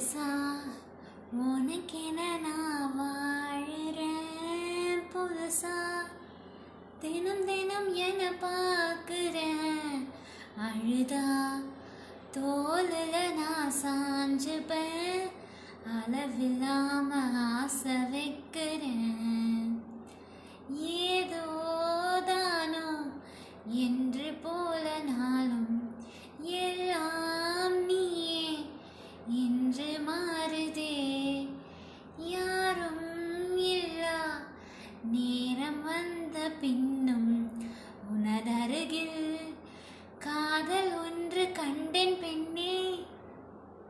முழுசா உனக்கென நான் வாழுறேன். புதுசா தினம் தினம் என்ன பார்க்குறேன். அழுதா தோலில் நான் சாஞ்சுப்பேன். அளவில்லாம ஆசை பொழுதே யாரும் இல்லா. நேரம் வந்த பின்